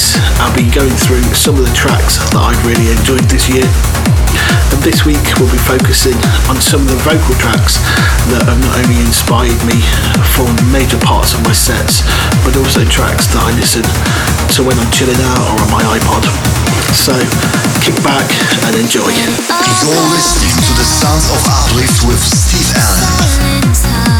weeks, I'll be going through some of the tracks that I've really enjoyed this year. And this week we'll be focusing on some of the vocal tracks that have not only inspired me for major parts of my sets, but also tracks that I listen to when I'm chilling out or on my iPod. So kick back and enjoy. You're listening to the sounds of Uplift with Steve Allen.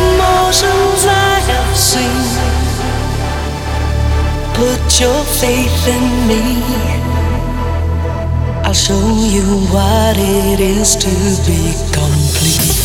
Emotions I have seen. Put your faith in me. I'll show you what it is to be complete.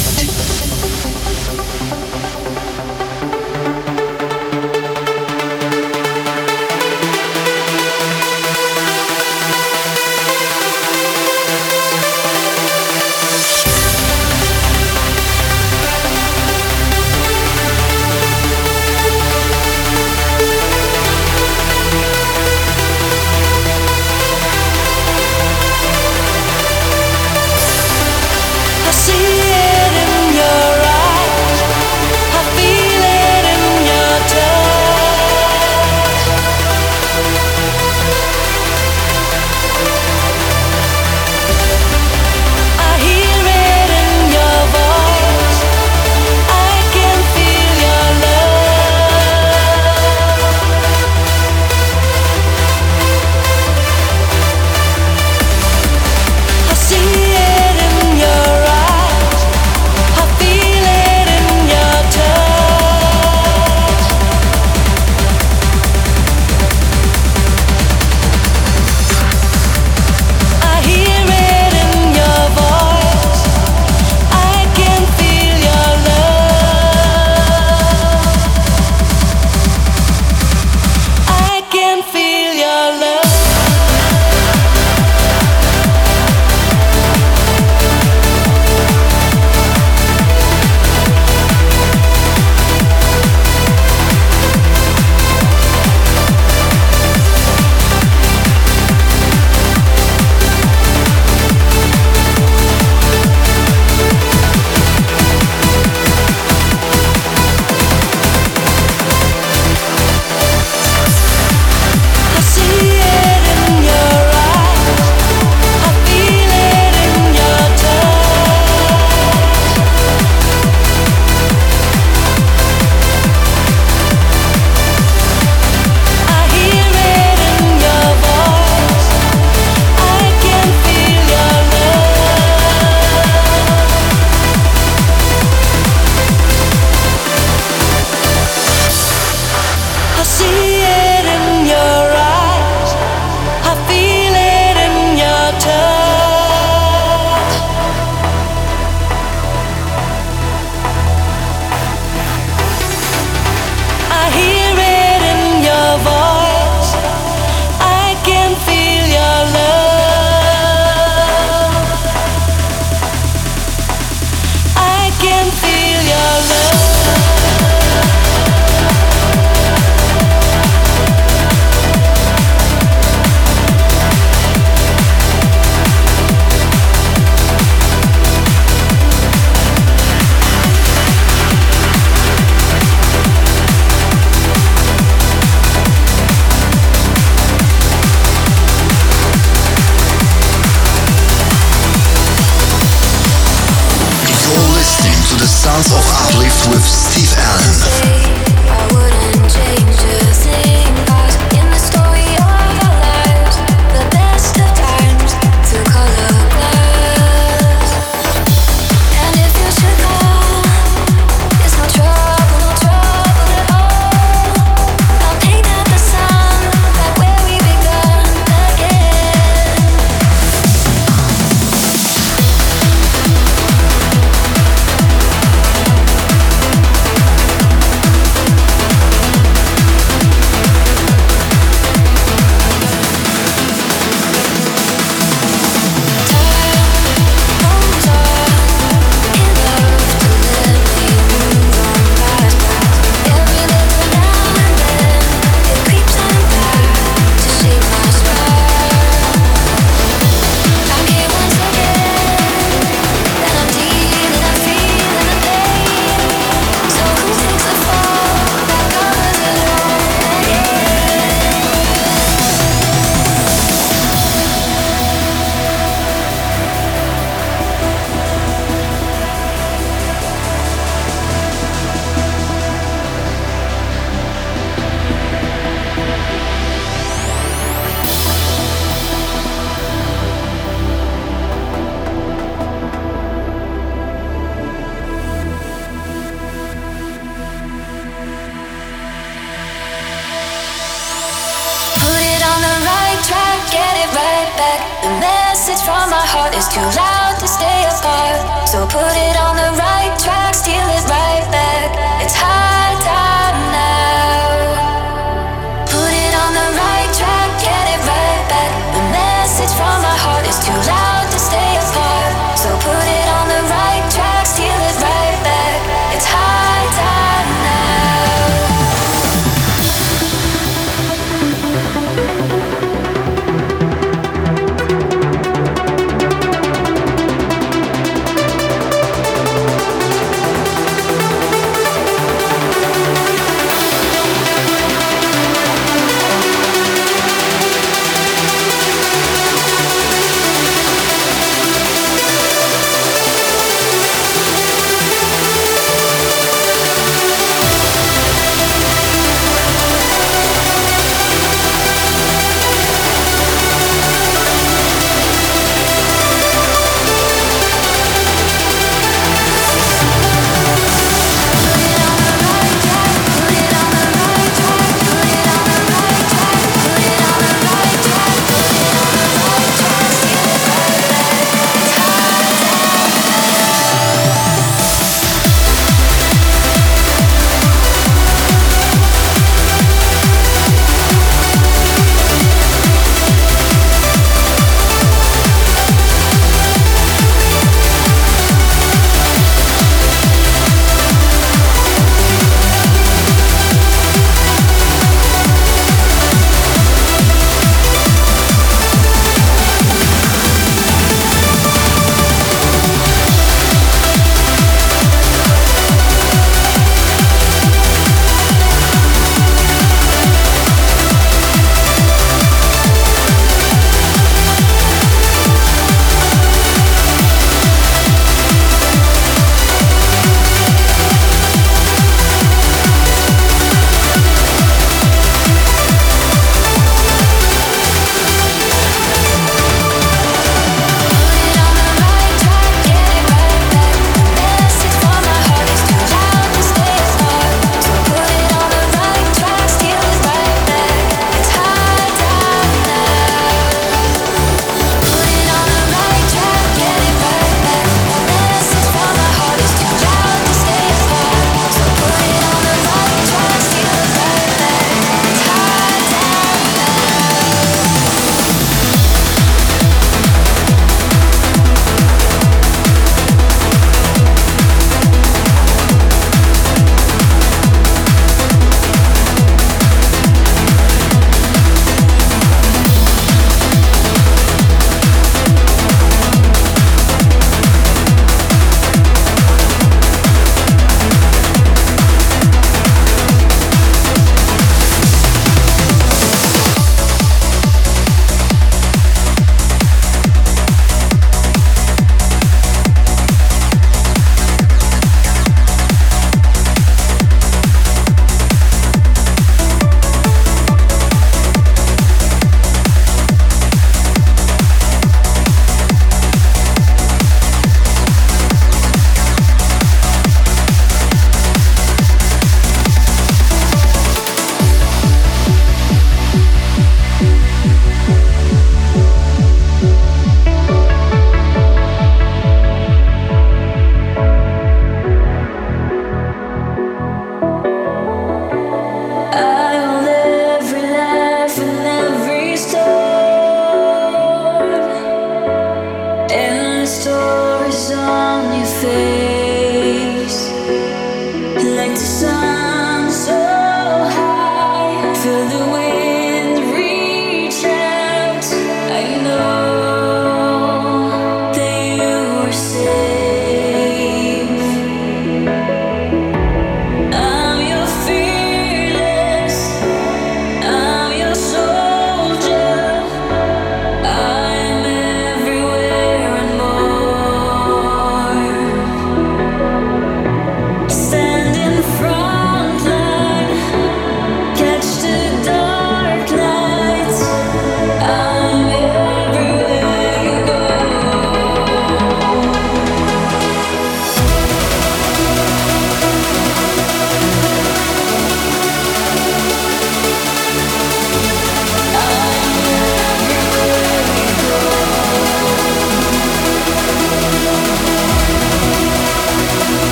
soul.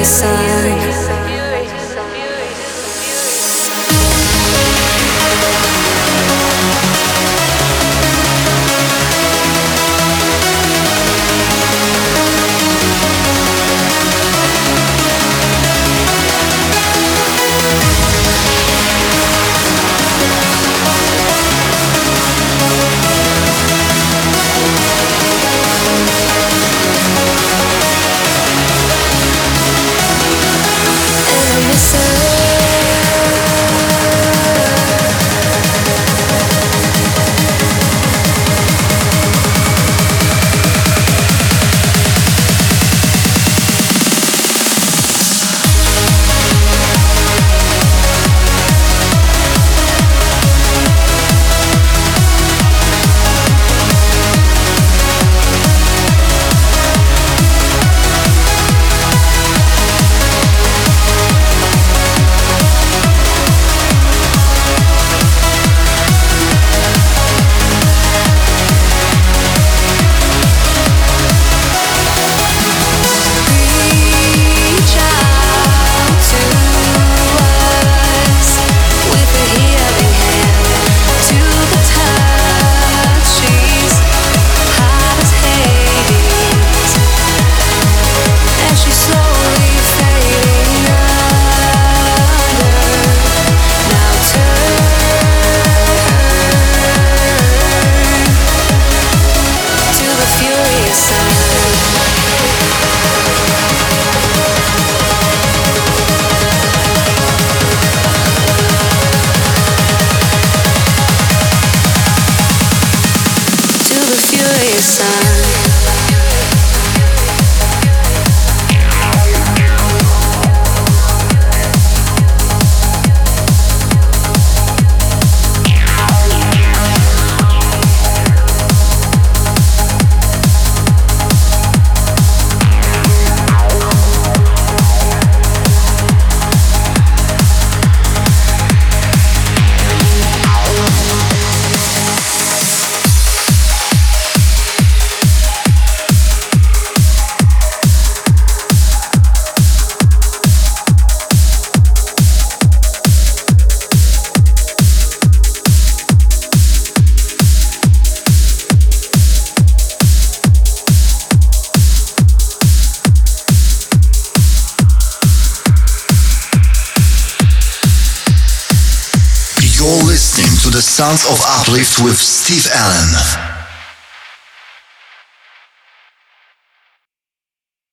of